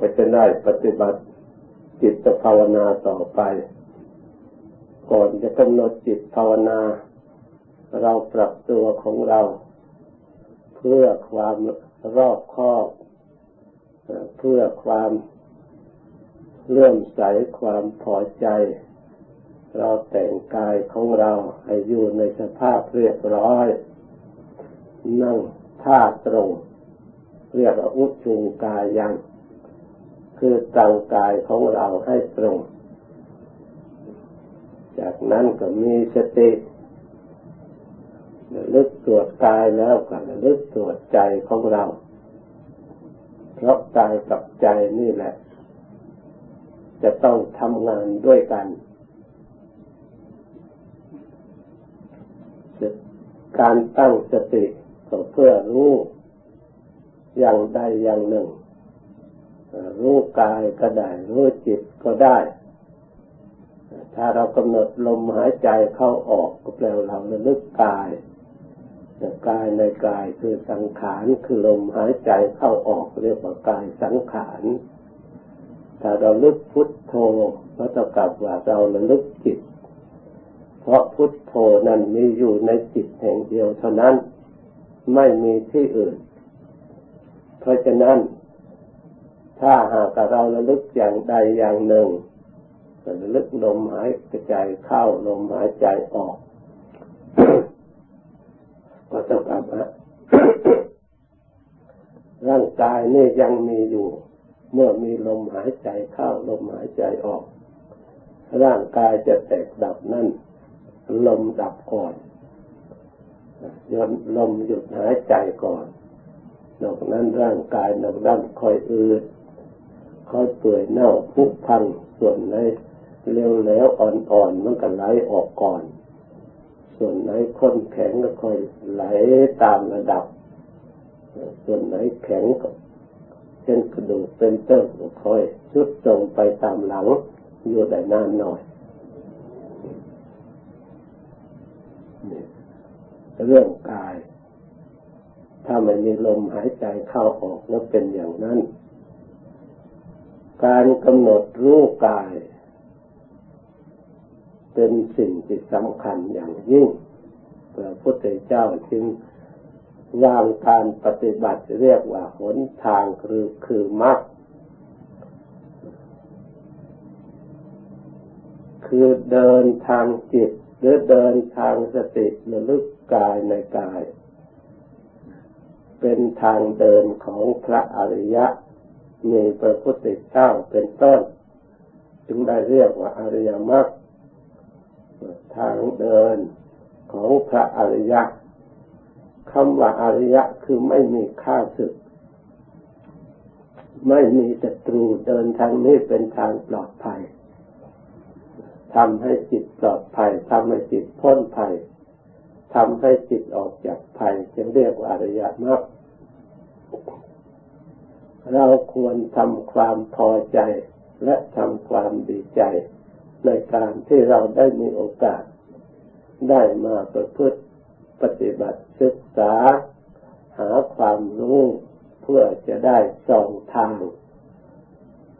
ก็จะได้ปฏิบัติจิตภาวนาต่อไป ก่อนจะกำหนดจิตภาวนา เราปรับตัวของเรา เพื่อความรอบคอบ เพื่อความเลื่อมใสความพอใจ เราแต่งกายของเราให้อยู่ในสภาพเรียบร้อย นั่งท่าตรง เรียกว่าอุจุงกายัง คือตั้งกายของเราให้ตรง จากนั้นก็มีสติระลึกตรวจกายแล้วก็ระลึกตรวจใจของเรา เพราะกายกับใจนี่แหละ จะต้องทำงานด้วยกันการตั้งสติก็เพื่อรู้อย่างใดอย่างหนึ่ง รู้กายก็ได้ รู้จิตก็ได้ ถ้าเรากำหนดลมหายใจเข้าออกก็แปลว่าเราระลึกกายกายในกายคือสังขารคือลมหายใจเข้าออกเรียกว่ากายสังขารถ้าเราลึกพุทโธก็เท่ากับว่าเราระลึกจิต เพราะพุทโธนั้นมีอยู่ในจิตแห่งเดียวเท่านั้นไม่มีที่อื่น เพราะฉะนั้น ถ้าหากเราระลึกอย่างใดอย่างหนึ่งระลึกลมหายใจเข้าลมหายใจออก ก็เท่ากับร่างกายนี่ยังมีอยู่ เมื่อมีลมหายใจเข้าลมหายใจออก ร่างกายจะแตกดับนั่นลมดับก่อนยนลมหยุดหายใจก่อนนอกนั้นร่างกายนอกนั้นคอยอืด เขาเปื่อยเน่าพุพังส่วนไหนเร็วแล้วอ่อนๆมันก็ไหลออกก่อน ส่วนไหนข้นแข็งก็ค่อยไหลตามระดับ ส่วนไหนแข็งก็เช่นกระดูกเป็นเต้นก็ค่อยชุดตรงไปตามหลังอยู่ได้นานหน่อยเรื่องกาย ถ้าไม่มีลมหายใจเข้าออกแล้วเป็นอย่างนั้น การกำหนดรู้กาย เป็นสิ่งที่สำคัญอย่างยิ่งพระพุทธเจ้าจึงวางการปฏิบัติเรียกว่าหนทางคือคือมรรคคือเดินทางจิต หรือเดินทางสติระลึกกายในกาย เป็นทางเดินของพระอริยะ มีพระพุทธเจ้าเป็นต้น จึงได้เรียกว่าอริยมรรคทางเดินของพระอริยะคำว่าอริยะคือไม่มีข้าศึก ไม่มีศัตรูเดินทางนี้เป็นทางปลอดภัยทำให้จิตปลอดภัยทำให้จิตพ้นภัยทำให้จิตออกจากภัยจึงเรียกว่าอริยมรรค เราควรทำความพอใจ และทำความดีใจในการที่เราได้มีโอกาส ได้มาประพฤติปฏิบัติศึกษา หาความรู้เพื่อจะได้ส่องทาง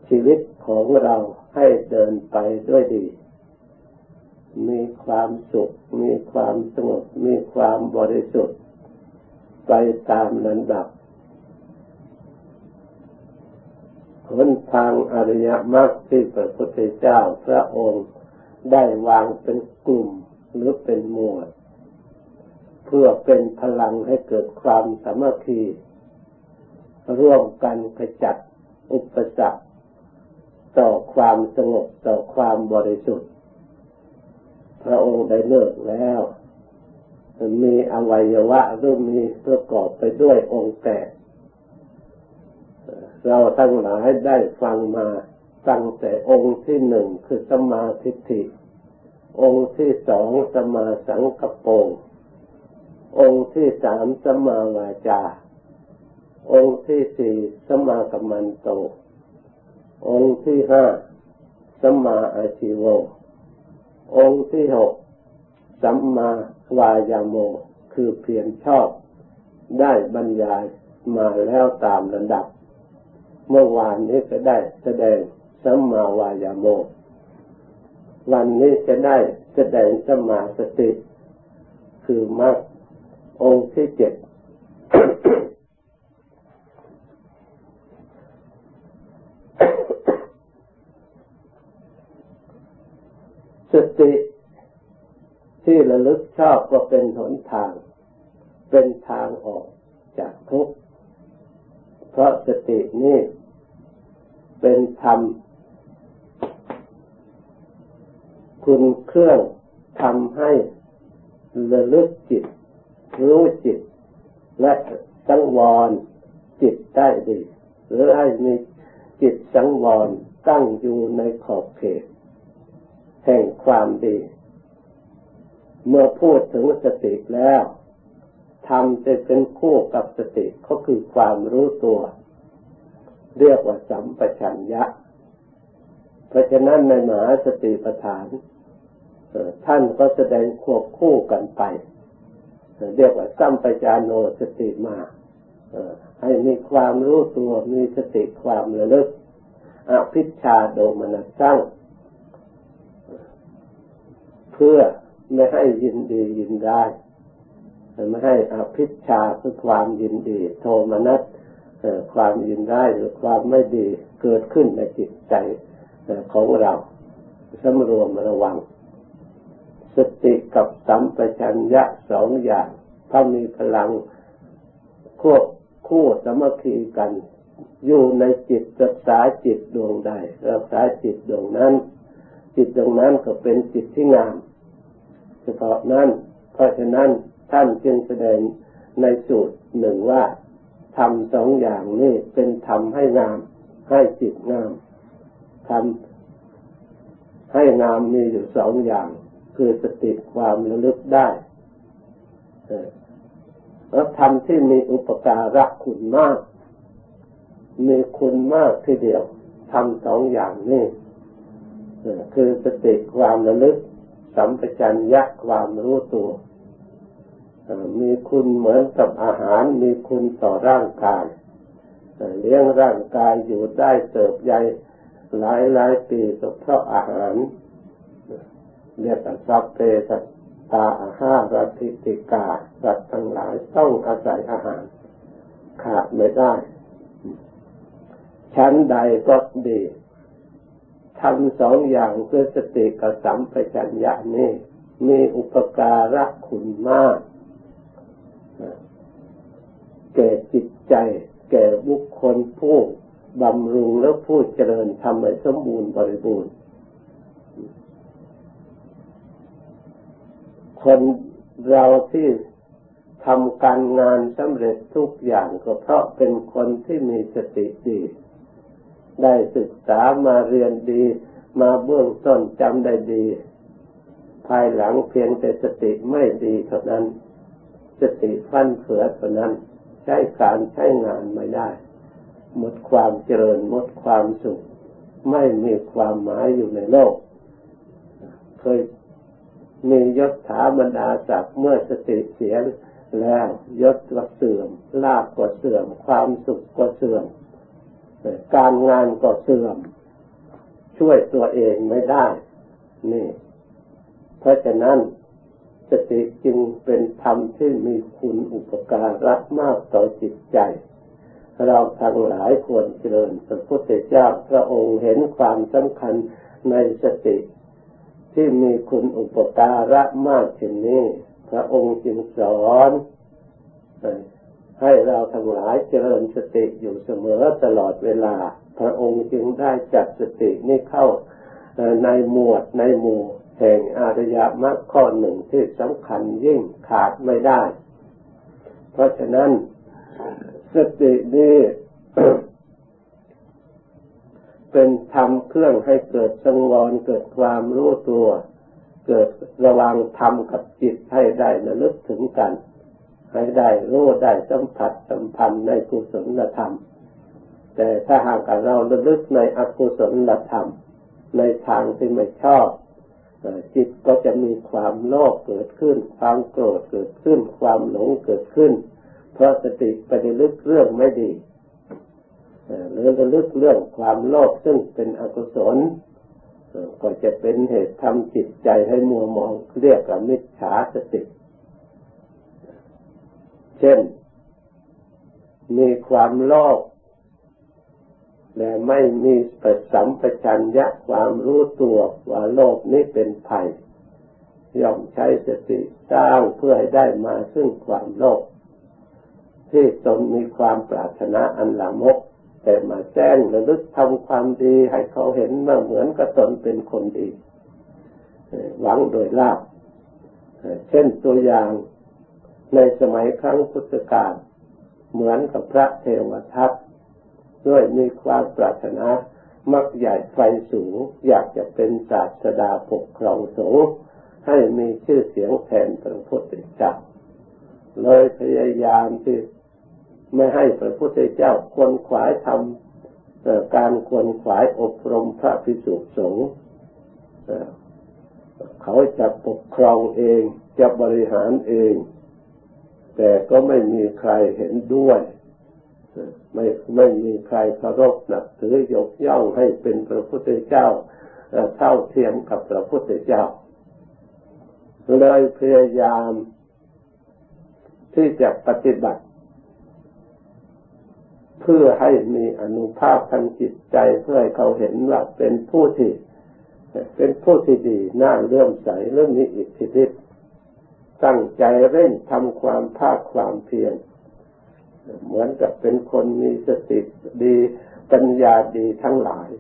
ชีวิตของเราให้เดินไปด้วยดี มีความสุข มีความสงบ มีความบริสุทธิ์ ไปตามลำดับ หนทางอริยมรรคที่พระพุทธเจ้าพระองค์ได้วางเป็นกลุ่มหรือเป็นหมวด เพื่อเป็นพลังให้เกิดความสามัคคีร่วมกันขจัดอุปสรรคต่อความสงบต่อความบริสุทธิ์ พระองค์ได้เลิกแล้ว มีอวัยวะหรือมีประกอบไปด้วยองค์แปด เราทั้งหลายได้ฟังมาตั้งแต่องค์ที่หนึ่งคือสมาธิฐิองค์ที่สองสมาสังกปงองค์ที่สามสมาวาจา องค์ที่สี่สมากัมมันโต องค์ที่ห้าสมาอาชิโว องค์ที่หกสัมมาวายาโม คือเพียรชอบ ได้บรรยายมาแล้วตามระดับ เมื่อวานนี้ก็ได้แสดงสัมมาวายาโม วันนี้จะได้แสดงสัมมาสติ คือมรรคองค์ที่เจ็ดสติที่ระลึกชอบก็เป็นหนทาง เป็นทางออกจากทุกข์เพราะสตินี้ เป็นธรรมคุณเครื่องทำให้ระลึกจิต รู้จิต และสังวรจิตได้ดี หรือให้มีจิตสังวรตั้งอยู่ในขอบเขต แห่งความดี เมื่อพูดถึงสติแล้วทำจะเป็นคู่กับสติก็คือความรู้ตัว เรียกว่าสัมปชัญญะ เพราะฉะนั้นในมหาสติปัฏฐานท่านก็แสดงควบคู่กันไป เรียกว่าสัมปชานโนสติมาให้มีความรู้ตัวมีสติความระลึกอภิชาโดมนัสสั่งเพื่อไม่ให้ยินดียินได้ไม่ให้อภิชาคือความยินดี โทมนัส ความยินได้หรือความไม่ดีเกิดขึ้นในจิตใจของเราสำรวมระวัง สติกับสัมปชัญญะสองอย่างถ้ามีพลังควบคู่สมัคคีกัน อยู่ในจิตรักษาจิตดวงใดรักษาจิตดวงนั้น จิตดวงนั้นก็เป็นจิตที่งาม เฉพาะนั้น เพราะฉะนั้นท่านจึงแสดงในสูตรหนึ่งว่า ทำสองอย่างนี้เป็นทำให้งาม ให้จิตงามทำให้งามมีอยู่สองอย่าง คือสติความระลึกได้แล้วทำที่มีอุปการะคุณมาก มีคุณมากทีเดียวทำสองอย่างนี้คือสติความระลึก สัมปชัญญะความรู้ตัว มีคุณเหมือนกับอาหารมีคุณต่อร่างกายเลี้ยงร่างกายอยู่ได้เติบใหญ่หลายหลายปีก็เพราะอาหารเรียกสัพเพสัตตาอาหารติติกาสัตว์ทั้งหลายต้องอาศัยอาหาร ขาดไม่ได้ ชั้นใดก็ดีทำสองอย่างเพื่อสติกับสัมปชัญญะนี่มีอุปการะคุณมาก แก่จิตใจ แก่บุคคลผู้บำรุงและผู้เจริญทำให้สมบูรณ์บริบูรณ์ คนเราที่ทำการงานสำเร็จทุกอย่างก็เพราะเป็นคนที่มีสติดี ได้ศึกษามาเรียนดี มาเบื้องต้นจำได้ดี ภายหลังเพียงแต่สติไม่ดีเท่านั้น สติฟันเฟือเท่านั้น ช้การใช้งานไม่ได้ หมดความเจริญหมดความสุข ไม่มีความหมายอยู่ในโลก เคยมียศถาบรรดาศักดิ์เมื่อสติเสียแล้วยศก็เสื่อมลาภก็เสื่อม ความสุขก็เสื่อม การงานก็เสื่อม ช่วยตัวเองไม่ได้ นี่ เพราะฉะนั้น สติจึงเป็นธรรมที่มีคุณอุปการะมากต่อจิตใจ เราทั้งหลายควรเจริญพระพุทธเจ้าพระองค์เห็นความสำคัญในสติ ที่มีคุณอุปการะมากเช่นนี้ พระองค์จึงสอนให้เราทั้งหลายเจริญสติอยู่เสมอตลอดเวลา พระองค์จึงได้จัดสตินี้เข้าในหมวดในหมู่ แห่งอริยมรรคข้อหนึ่งที่สำคัญยิ่งขาดไม่ได้ เพราะฉะนั้นสตินี้เป็นธรรมเครื่องให้เกิดสังวรเกิดความรู้ตัว เกิดระวังธรรมกับจิตให้ได้ระลึกถึงกัน ให้ได้รู้ได้สัมผัสสัมพันธ์ในกุศลธรรม แต่ถ้าหากเราระลึกในอกุศลธรรม ในทางที่ไม่ชอบ จิตก็จะมีความโลภเกิดขึ้น ความโกรธเกิดขึ้น ความหลงเกิดขึ้น เพราะสติไปลึกเรื่องไม่ดีหรือระลึกเรื่องความโลภซึ่งเป็นอกุศลก็จะเป็นเหตุทำจิตใจให้มัวมองเรียกว่ามิจฉาสติ เช่น มีความโลภ และไม่มีปสัมปชัญญะความรู้ตัวว่าโลภนี้เป็นภัย ย่อมใช้สติสร้างเพื่อให้ได้มาซึ่งความโลภที่ตนมีความปรารถนาอันละมก แต่มาแจ้งระลึกทำความดีให้เขาเห็นว่าเหมือนกับตนเป็นคนดี หวังโดยลาบเช่นตัวอย่างในสมัยครั้งพุทธกาลเหมือนกับพระเทวทัต ด้วยมีความปรารถนา มักใหญ่ไฟสูง อยากจะเป็นศาสดาปกครองสงฆ์ให้มีชื่อเสียงแทนพระพุทธเจ้าเลยพยายามที่ไม่ให้พระพุทธเจ้าควรขวายทำการควรขวายอบรมพระภิกษุสงฆ์เขาจะปกครองเองจะบริหารเอง แต่ก็ไม่มีใครเห็นด้วย ไม่ไม่มีใครเคารพนับถือยกย่องให้เป็นพระพุทธเจ้าเท่าเทียมกับพระพุทธเจ้าเลยพยายามที่จะปฏิบัติ เพื่อให้มีอนุภาพทางจิตใจเพื่อให้เขาเห็นว่าเป็นผู้ที่เป็นผู้ที่ดีน่าเลื่อมใสเรื่องนี้อิทธิฤทธิ์ตั้งใจเร่งทำความภาคความเพียร เหมือนกับเป็นคนมีสติดีปัญญาดีทั้งหลาย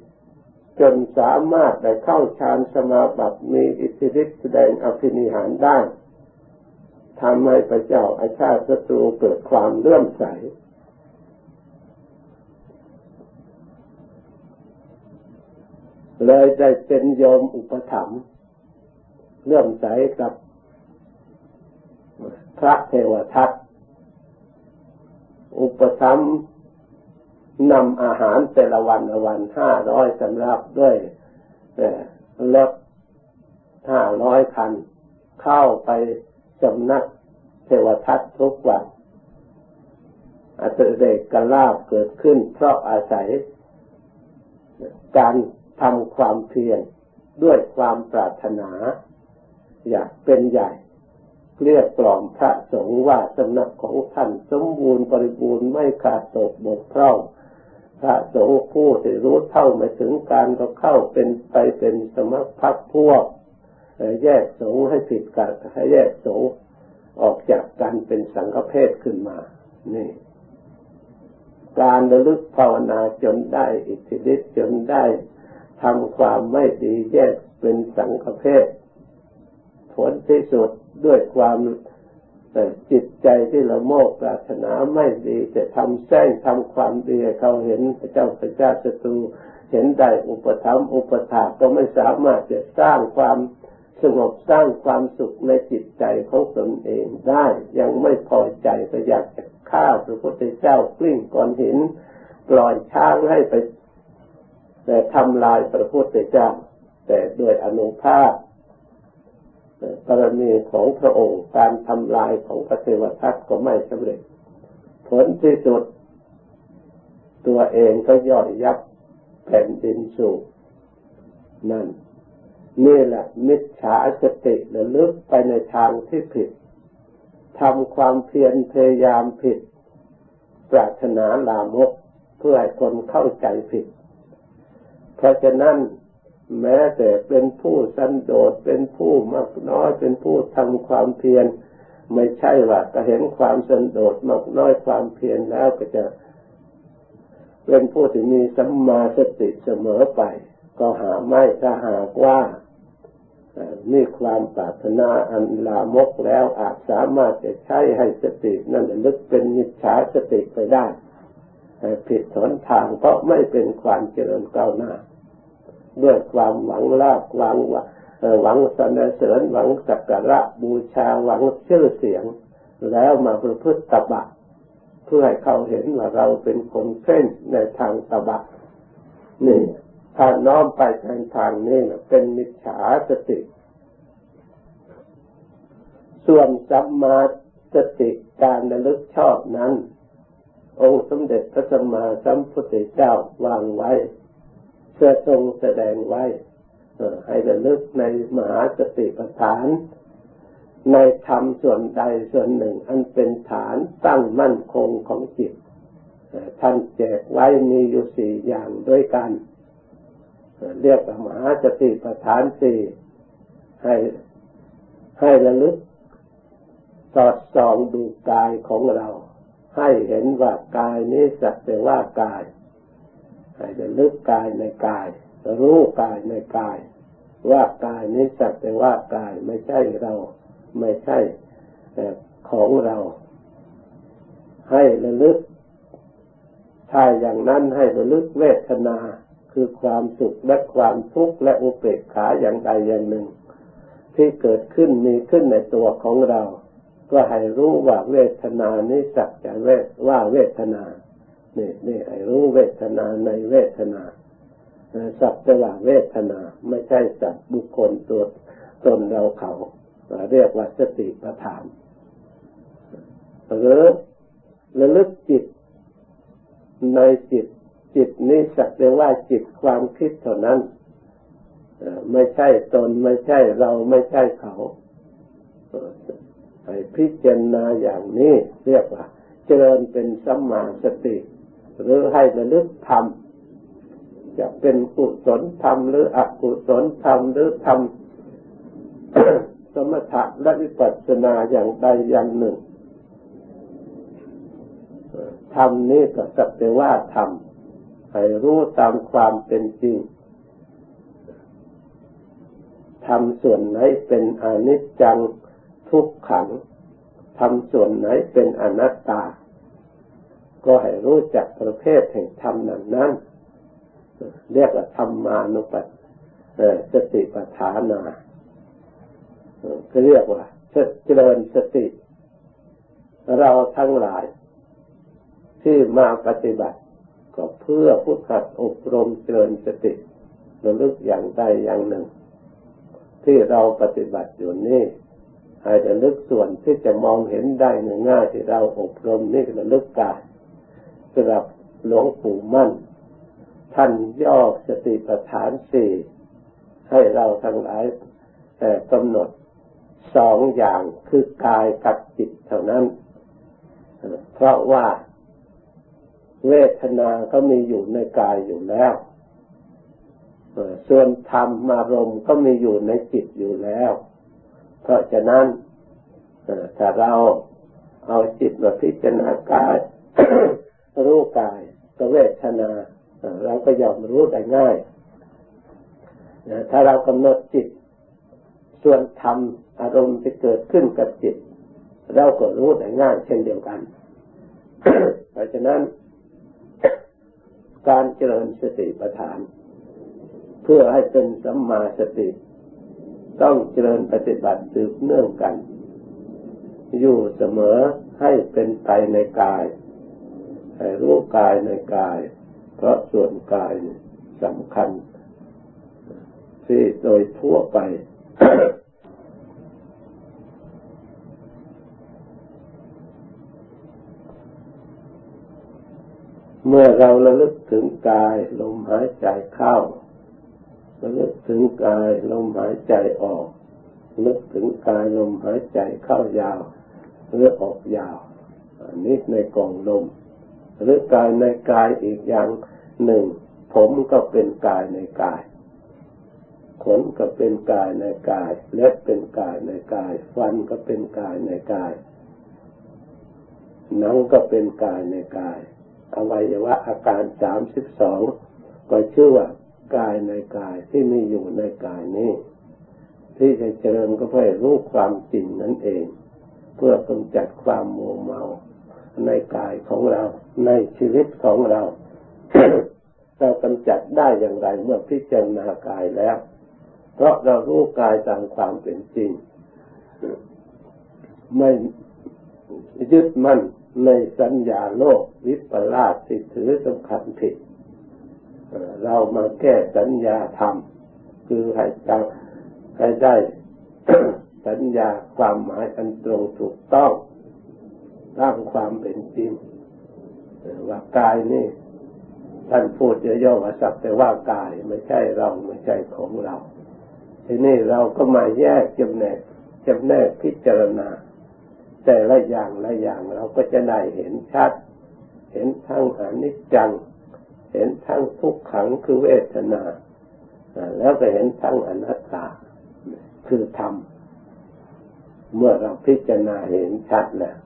จนสามารถได้เข้าฌานสมาบัติมีอิทธิฤทธิ์แสดงอภินิหารได้ทำให้พระเจ้าอาชาติศัตรูเกิดความเลื่อมใส เลยได้เป็นโยมอุปถัมภ์เลื่อมใสกับพระเทวทัต อุปถัมภ์นำอาหารแต่ละวันละวันห้าร้อยสำรับด้วยรถห้าร้อยคัน เข้าไปสำนักเทวทัตทุกวันอัตเดกกลาบเกิดขึ้น เพราะอาศัย การทำความเพียรด้วยความปรารถนา อยากเป็นใหญ่ เรียกล่อมพระสงฆ์ว่าสำนักของท่านสมบูรณ์บริบูรณ์ไม่ขาดตกบกพร่องพระสงฆ์ผู้ที่รู้เท่าไม่ถึงการก็เข้าเป็นไปเป็นสมัครพักพวก แยกสงฆ์ให้ผิดกันให้แยกสงฆ์ออกจากกันเป็นสังฆเพศขึ้นมา นี่ การระลึกภาวนาจนได้อิทธิฤทธิ์จนได้ทำความไม่ดีแยกเป็นสังฆเพศผลที่สุด ด้วยความจิตใจที่ละโมกปรารถนาไม่ดีจะทำแซงทำความดีเขาเห็นพระเจ้าพระเจ้าศัตรูเห็นได้อุปธรรมอุปถาก็ไม่สามารถจะสร้างความสงบสร้างความสุขในจิตใจของตนเองได้ยังไม่พอใจก็อยากจะฆ่าพระพุทธเจ้ากลิ้งก้อนหินปล่อยช้างให้ไป แต่ทำลายพระพุทธเจ้า แต่ด้วยอนุภาพ กรณีของพระองค์การทำลายของพระเทวทัตก็ไม่สำเร็จ ผลที่สุด ตัวเองก็ย่อยยับแผ่นดินสูงนั่นนี่แหละมิจฉาสติระลึกไปในทางที่ผิดทำความเพียรพยายามผิด ปรารถนาลามกเพื่อให้คนเข้าใจผิด เพราะฉะนั้น แม้แต่เป็นผู้สันโดษเป็นผู้มากน้อยเป็นผู้ทำความเพียรไม่ใช่ว่าก็เห็นความสันโดษมากน้อยความเพียรแล้วก็จะเป็นผู้ที่มีสัมมาสติเสมอไป ก็หาไม่ถ้าหากว่ามีความปรารถนาอันลามกแล้วอาจสามารถจะใช้ให้สตินั่นลึกเป็นมิจฉาสติไปได้ผิดถนทางเพราะไม่เป็นความเจริญก้าวหน้า ด้วยความหวังลาภหวังหวังสนเสริญหวังสักการะบูชาหวังชื่อเสียง แล้วมาประพฤติตบะ เพื่อให้เขาเห็นว่าเราเป็นคนเส้นในทางตบะนี่ถ้าน้อมไปทางทางนี้เป็นมิจฉาสติ ส่วนสัมมาสติการระลึกชอบนั้น องค์สมเด็จพระสัมมาสัมพุทธเจ้าวางไว้ เพื่อทรงแสดงไว้ให้ระลึกในมหาสติปัฏฐาน ในธรรมส่วนใดส่วนหนึ่ง อันเป็นฐานตั้งมั่นคงของจิตท่านแจกไว้มีอยู่สี่อย่างด้วยกัน เรียกมหาสติปัฏฐานสี่ให้ให้ระลึก สอดส่องดูกายของเรา ให้เห็นว่ากายนี้สักแต่ว่ากาย ให้ระลึกกายในกาย รู้กายในกาย ว่ากายนี้สักแต่ว่ากายไม่ใช่เรา ไม่ใช่ของเรา ให้ระลึกถ้าอย่างนั้นให้ระลึกเวทนาคือความสุขและความทุกข์และอุเบกขาอย่างใดอย่างหนึ่ง ที่เกิดขึ้นมีขึ้นในตัวของเรา ก็ให้รู้ว่าเวทนานี้สักแต่ว่าเวทนา นี่นี่ให้รู้เวทนาในเวทนาสักแต่ว่าเวทนา ไม่ใช่สัตว์บุคคลตัวตนเราเขาเรียกว่าสติปัฏฐานหรือระลึกจิตในจิตจิตนี้สักแต่ว่าจิตความคิดเท่านั้นไม่ใช่ตนไม่ใช่เราไม่ใช่เขาให้พิจารณาอย่างนี้เรียกว่า เจริญเป็นสัมมาสติ หรือให้ระลึกธรรมจะเป็นกุศลธรรมหรืออกุศลธรรมหรือธรรมสมถะและวิปัสสนาอย่างใดอย่างหนึ่งธรรมนี้ก็สักแต่ว่าธรรมให้รู้ตามความเป็นจริงทำส่วนไหนเป็นอนิจจังทุกขังทำส่วนไหนเป็นอนัตตา ก็ให้รู้จักประเภทแห่งธรรมนั้นนั้นเรียกว่าธรรมานุปัสสติปัฏฐานาก็เรียกว่าเจริญสติ เราทั้งหลาย ที่มาปฏิบัติ ก็เพื่อพุทธอบรมเจริญสติระลึกอย่างใดอย่างหนึ่ง ที่เราปฏิบัติอยู่นี่ให้ระลึกส่วนที่จะมองเห็นได้ง่ายที่เราอบรมนี่ระลึกกาย สำหรับหลวงปู่มั่น ท่านย่อสติปัฏฐานสี่ให้เราทั้งหลายแต่กำหนดสองอย่างคือกายกับจิตเท่านั้น เพราะว่าเวทนา ก็มีอยู่ในกายอยู่แล้ว ส่วนธรรมมารมก็มีอยู่ในจิตอยู่แล้ว เพราะฉะนั้นถ้าเราเอาจิตมาพิจารณากาย รู้กายก็เวทนา เราก็ยอมรู้ได้ง่ายถ้าเรากำหนดจิต ส่วนธรรมอารมณ์ที่เกิดขึ้นกับจิต เราก็รู้ได้ง่าย เช่นเดียวกัน เพราะฉะนั้น การเจริญสติปัฏฐาน เพื่อให้เป็นสัมมาสติ ต้องเจริญปฏิบัติสืบเนื่องกัน อยู่เสมอให้เป็นไปในกาย ให้รู้กายในกาย เพราะส่วนกายสำคัญที่โดยทั่วไปเมื่อเราระลึกถึงกายลมหายใจเข้าระลึกถึงกายลมหายใจออกนึกถึงกายลมหายใจเข้ายาวหรือออกยาวนิดในกล่องลม หรือกายในกายอีกอย่างหนึ่ง ผมก็เป็นกายในกาย ขนก็เป็นกายในกาย เล็บเป็นกายในกาย ฟันก็เป็นกายในกายหนังก็เป็นกายในกายอวัยวะอาการสามสิบสองก็ชื่อว่ากายในกายที่มีอยู่ในกายนี้ที่จะเจริญก็เพื่อรู้ความจริงนั่นเอง เพื่อกำจัดความโมเมา ในกายของเรา ในชีวิตของเรา เรากำจัดได้อย่างไรเมื่อพิจารณากายแล้ว เพราะเรารู้กายตามความเป็นจริง ไม่ยึดมั่นในสัญญาโลกวิปลาสติถือสำคัญผิด เรามาแก้สัญญาธรรม คือให้จำให้ได้สัญญาความหมายอันตรงถูกต้อง ตามความเป็นจริงว่ากายนี่ท่านพูดเยอะๆว่าสักแต่ว่ากายไม่ใช่เราไม่ใช่ของเรา ทีนี้เราก็มาแยกจำแนกจำแนกพิจารณา แต่ละอย่างละอย่างเราก็จะได้เห็นชัด เห็นทั้งอนิจจัง เห็นทั้งทุกขังคือเวทนาแล้วก็เห็นทั้งอนัตตาคือธรรมเมื่อเราพิจารณาเห็นชัดแล้ว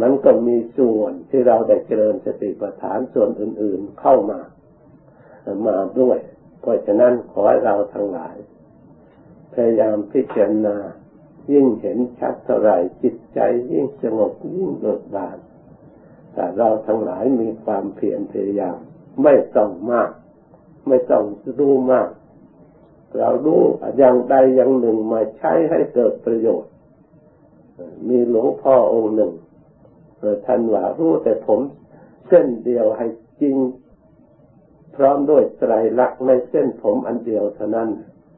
มันก็มีส่วนที่เราได้เจริญสติปัฏฐานส่วนอื่น ๆเข้ามา มาด้วย เพราะฉะนั้นขอให้เราทั้งหลาย พยายามพิจารณายิ่งเห็นชัดเท่าไรจิตใจยิ่งสงบยิ่งเบิกบานแต่เราทั้งหลายมีความเพียรพยายามไม่ต้องมาก ไม่ต้องรู้มาก เรารู้อย่างใดอย่างหนึ่งมาใช้ให้เกิดประโยชน์ มีหลวงพ่อองค์หนึ่ง ท่านว่ารู้แต่ผมเส้นเดียวให้จริง พร้อมด้วยไตรลักษณ์ในเส้นผมอันเดียวเท่านั้น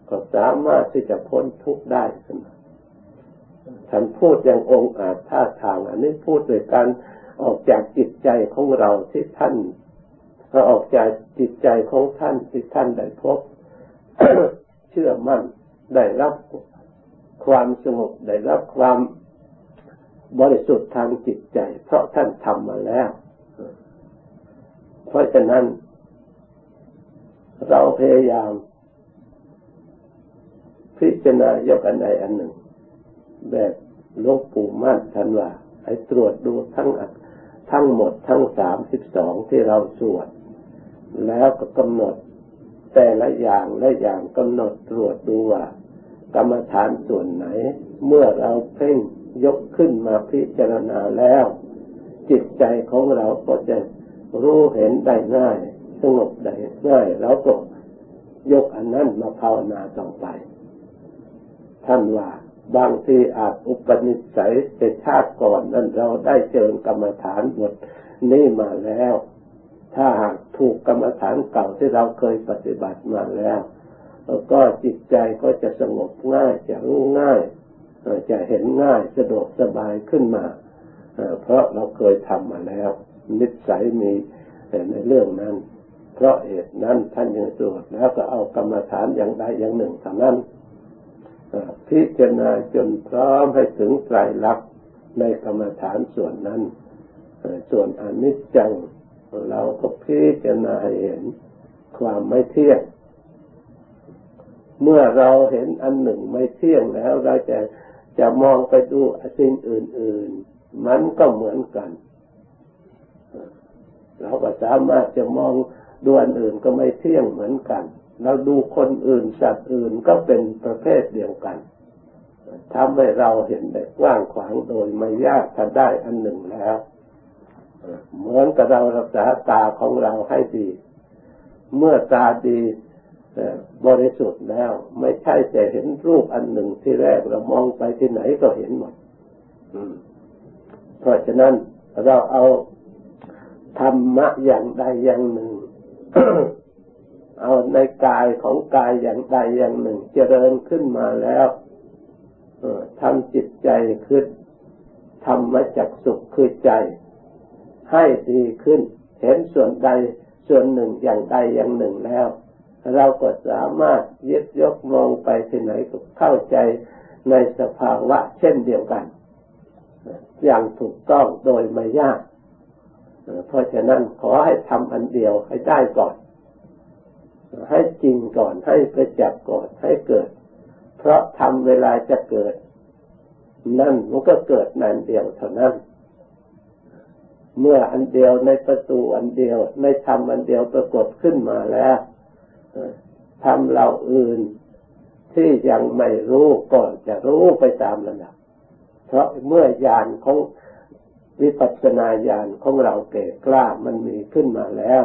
ก็สามารถที่จะพ้นทุกข์ได้เสมอท่านพูดอย่างองค์อาจท่าทาง อันนี้พูดโดยการออกจากจิตใจของเราที่ท่านออกจากจิตใจของท่านที่ท่านได้พบ เชื่อมั่นได้รับความสงบได้รับความ บริสุทธิ์ทางจิตใจ เพราะท่านทำมาแล้ว เพราะฉะนั้น เราพยายาม พิจารณายกอันใดอันหนึ่ง แบบลงปู่มั่นท่านว่าให้ตรวจดูทั้งทั้งหมดทั้งสามสิบสองที่เราสวด แล้วก็กำหนดแต่ละอย่างและอย่างกำหนดตรวจดูว่า กรรมฐานส่วนไหน เมื่อเราเพ่ง ยกขึ้นมาพิจารณาแล้ว จิตใจของเราก็จะรู้เห็นได้ง่ายสงบได้ง่ายแล้วก็ยกอันนั้นมาภาวนาต่อไป ท่านว่าบางทีอาจอุปนิสัยแต่ชาติก่อนนั้นเราได้เจริญกรรมฐานบทนี้มาแล้ว ถ้าหากถูกกรรมฐานเก่าที่เราเคยปฏิบัติมาแล้ว ก็จิตใจก็จะสงบง่ายจะรู้ง่าย จะเห็นง่ายสะดวกสบายขึ้นมา เพราะเราเคยทำมาแล้ว นิสัยมีในเรื่องนั้น เพราะเหตุนั้นท่านยังสวดแล้วก็เอากรรมฐานอย่างใดอย่างหนึ่งเท่านั้นพิจารณาจนพร้อมให้ถึงไตรลักษณ์ในกรรมฐานส่วนนั้น ส่วนอนิจจัง เราก็พิจารณาเห็นความไม่เที่ยง เมื่อเราเห็นอันหนึ่งไม่เที่ยงแล้วเราจะ จะมองไปดูสิ่งอื่น ๆ มันก็เหมือนกัน เราก็สามารถจะมองดูอันอื่นก็ไม่เที่ยงเหมือนกัน เราดูคนอื่นสัตว์อื่นก็เป็นประเภทเดียวกันทำให้เราเห็นได้กว้างขวางโดยไม่ยากถ้าได้อันหนึ่งแล้วเหมือนกับเรารักษาตาของเราให้ดี เมื่อตาดี บริสุทธิ์แล้ว ไม่ใช่แต่เห็นรูปอันหนึ่งที่แรกเรามองไปที่ไหนก็เห็นหมดเพราะฉะนั้นเราเอาธรรมะอย่างใดอย่างหนึ่ง เอาในกายของกายอย่างใดอย่างหนึ่ง เจริญขึ้นมาแล้วทำจิตใจขึ้นทำมาจากสุขคือใจ ให้ดีขึ้น เห็นส่วนใดส่วนหนึ่งอย่างใดอย่างหนึ่งแล้ว เราก็สามารถยึดยกมองไปที่ไหนก็เข้าใจในสภาวะเช่นเดียวกัน อย่างถูกต้องโดยไม่ยาก เพราะฉะนั้นขอให้ทำอันเดียวให้ได้ก่อน ให้จริงก่อนให้ประจักษ์ก่อนให้เกิด เพราะทำเวลาจะเกิด นั่นมันก็เกิดนันเดียวเท่านั้นเมื่ออันเดียวในประตูอันเดียวในธรรมอันเดียวปรากฏขึ้นมาแล้ว ทำเราอื่นที่ยังไม่รู้ก่อนจะรู้ไปตามระดับ เพราะเมื่อญาณของวิปัสสนาญาณของเราเก่กล้ามันมีขึ้นมาแล้ว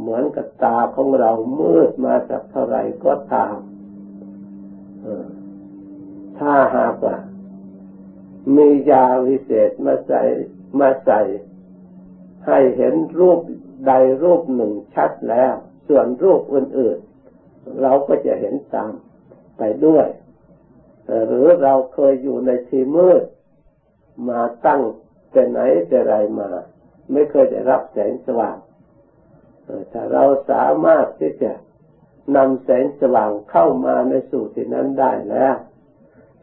เหมือนกับตาของเรามืดมาสักเท่าไรก็ตามถ้าหากว่ามียาวิเศษมาใส่มาใส่ ให้เห็นรูปใดรูปหนึ่งชัดแล้ว ส่วนรูปอื่นๆ เราก็จะเห็นตามไปด้วย หรือเราเคยอยู่ในที่มืด มาตั้งแต่ไหนแต่ไรมา ไม่เคยได้รับแสงสว่างถ้าเราสามารถที่จะนำแสงสว่างเข้ามาในสู่ที่นั้นได้แล้ว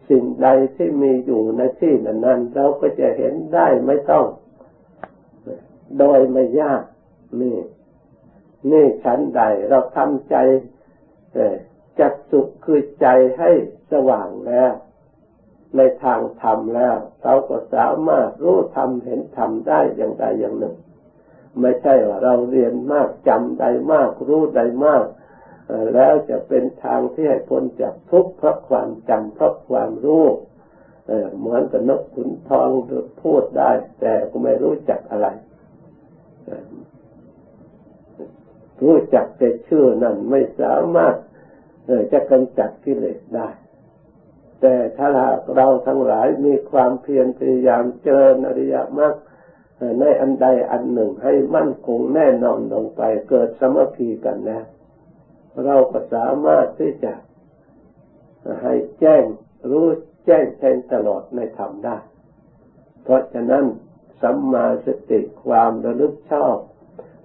สิ่งใดที่มีอยู่ในที่นั้นเราก็จะเห็นได้ไม่ต้อง โดยไม่ยากนี่ นี่ชั้นใดเราทำใจจักสุขคือใจให้สว่างแล้ว ในทางธรรมแล้ว เราก็สามารถรู้ธรรมเห็นธรรมได้อย่างใดอย่างหนึ่ง ไม่ใช่ว่าเราเรียนมากจำได้มาก รู้ได้มาก แล้วจะเป็นทางที่ให้พ้นจากทุกข์เพราะความจำเพราะความรู้เหมือนกับนกขุนทองพูดได้ แต่ก็ไม่รู้จักอะไร รู้จักแต่ชื่อนั่นไม่สามารถจะกำจัดกิเลสได้ แต่ถ้าเราทั้งหลายมีความเพียรพยายามเจริญอริยมรรคในอันใดอันหนึ่งให้มั่นคงแน่นอนลงไปเกิดสมัคคีกันนะ เราก็สามารถที่จะให้แจ้งรู้แจ้งแทงตลอดในธรรมได้ เพราะฉะนั้นสัมมาสติความระลึกชอบ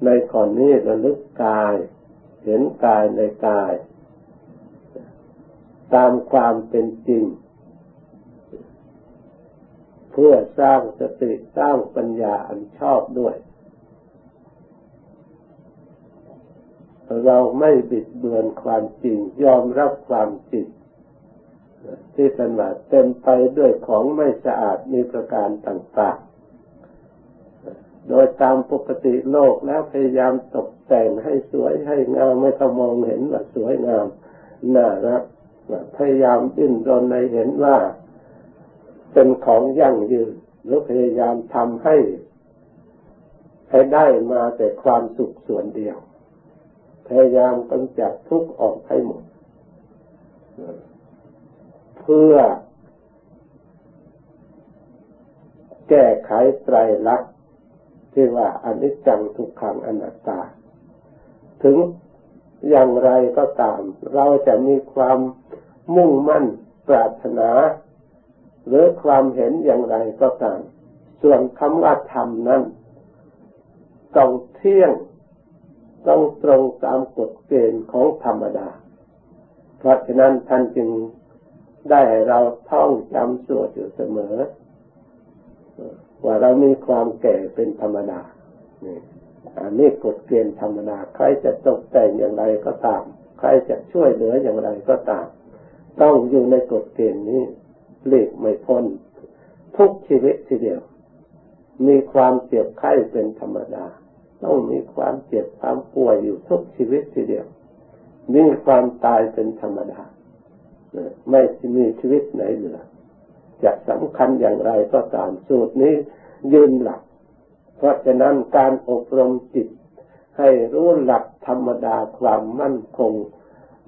ในก่อนนี้ระลึกกาย เห็นกายในกาย ตามความเป็นจริง เพื่อสร้างสติสร้างปัญญาอันชอบด้วย เราไม่บิดเบือนความจริง ยอมรับความจริงที่สนาเต็มไปด้วยของไม่สะอาดมีประการต่างๆ โดยตามปกติโลกแล้วพยายามตกแต่งให้สวยให้งามไม่ต้องมองเห็นว่าสวยงามน่ารักพยายามดิ้นรนในเห็นว่าเป็นของยั่งยืนหรือพยายามทำให้ให้ได้มาแต่ความสุขส่วนเดียว พยายามกำจัดทุกข์ออกให้หมด เพื่อแก้ไขไตรลักษณ์ ที่ว่าอนิจจังทุกขังอนัตตา ถึงอย่างไรก็ตาม เราจะมีความมุ่งมั่นปรารถนา หรือความเห็นอย่างไรก็ตาม ส่วนคำว่าธรรมนั้นต้องเที่ยงต้องตรงตามกฎเกณฑ์ของธรรมดา เพราะฉะนั้นท่านจึงได้เราท่องจำสวดอยู่เสมอ ว่าเรามีความแก่เป็นธรรมดานี่อันนี้กฎเกณฑ์ธรรมดาใครจะตกแต่งอย่างไรก็ตาม ใครจะช่วยเหลืออย่างไรก็ตาม ต้องอยู่ในกฎเกณฑ์นี้หลีกไม่พ้นทุกชีวิตทีเดียว มีความเจ็บไข้เป็นธรรมดา ต้องมีความเจ็บความป่วยอยู่ทุกชีวิตทีเดียว มีความตายเป็นธรรมดา ไม่มีชีวิตไหนเหลือ จะสำคัญอย่างไรก็ตามสูตรนี้ยืนหลัก เพราะฉะนั้นการอบรมจิต ให้รู้หลักธรรมดาความมั่นคง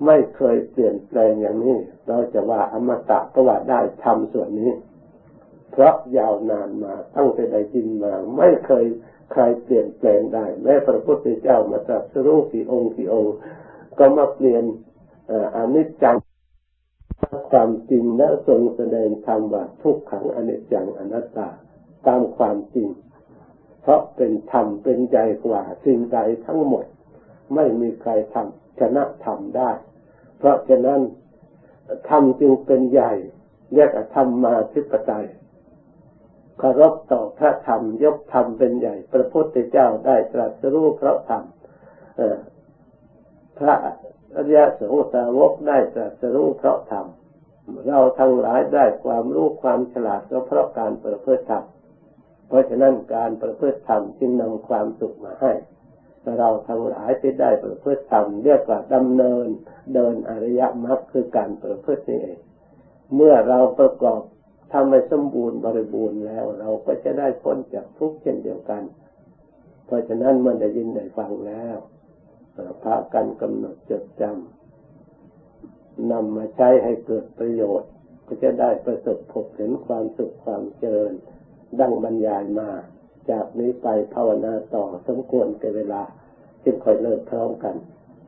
ไม่เคยเปลี่ยนแปลงอย่างนี้ เราจะว่าอมตะก็ว่าได้ทำส่วนนี้ เพราะยาวนานมาตั้งแต่ได้ยินมาไม่เคยใครเปลี่ยนแปลงได้ แม้พระพุทธเจ้ามาตรัสรู้กี่องค์กี่องค์ ก็มาเปลี่ยนอนิจจัง ความจริงและทรงแสดงธรรมว่าทุกขังอนิจจังอนัตตาตามความจริง เพราะเป็นธรรมเป็นใจกว่าสิ่งใดทั้งหมด ไม่มีใครทำชนะธรรมได้ เพราะฉะนั้นธรรมจึงเป็นใหญ่เรียกธรรมมาธิปไตยเคารพต่อพระธรรมยกธรรมเป็นใหญ่ พระพุทธเจ้าได้ตรัสรู้พระธรรมพระ อริยสงสาวกได้ตรัสรู้เพราะธรรมเราทั้งหลายได้ความรู้ความฉลาดก็เพราะการประพฤติธรรมเพราะฉะนั้นการประพฤติธรรมจึงนำความสุขมาให้เราทั้งหลายที่ได้ประพฤติธรรมเรียกว่าดำเนินเดินอริยมรรคคือการประพฤตินี่เองเมื่อเราประกอบทำให้สมบูรณ์บริบูรณ์แล้ว เราก็จะได้พ้นจากทุกข์เช่นเดียวกัน เพราะฉะนั้นเมื่อได้ยินได้ฟังแล้ว พากันกำหนดจดจำนำมาใช้ให้เกิดประโยชน์ ก็จะได้ประสบพบเห็นความสุขความเจริญ ดังบรรยายมา จากนี้ไปภาวนาต่อสมควรแก่เวลา จึงค่อยเลิกพร้อมกัน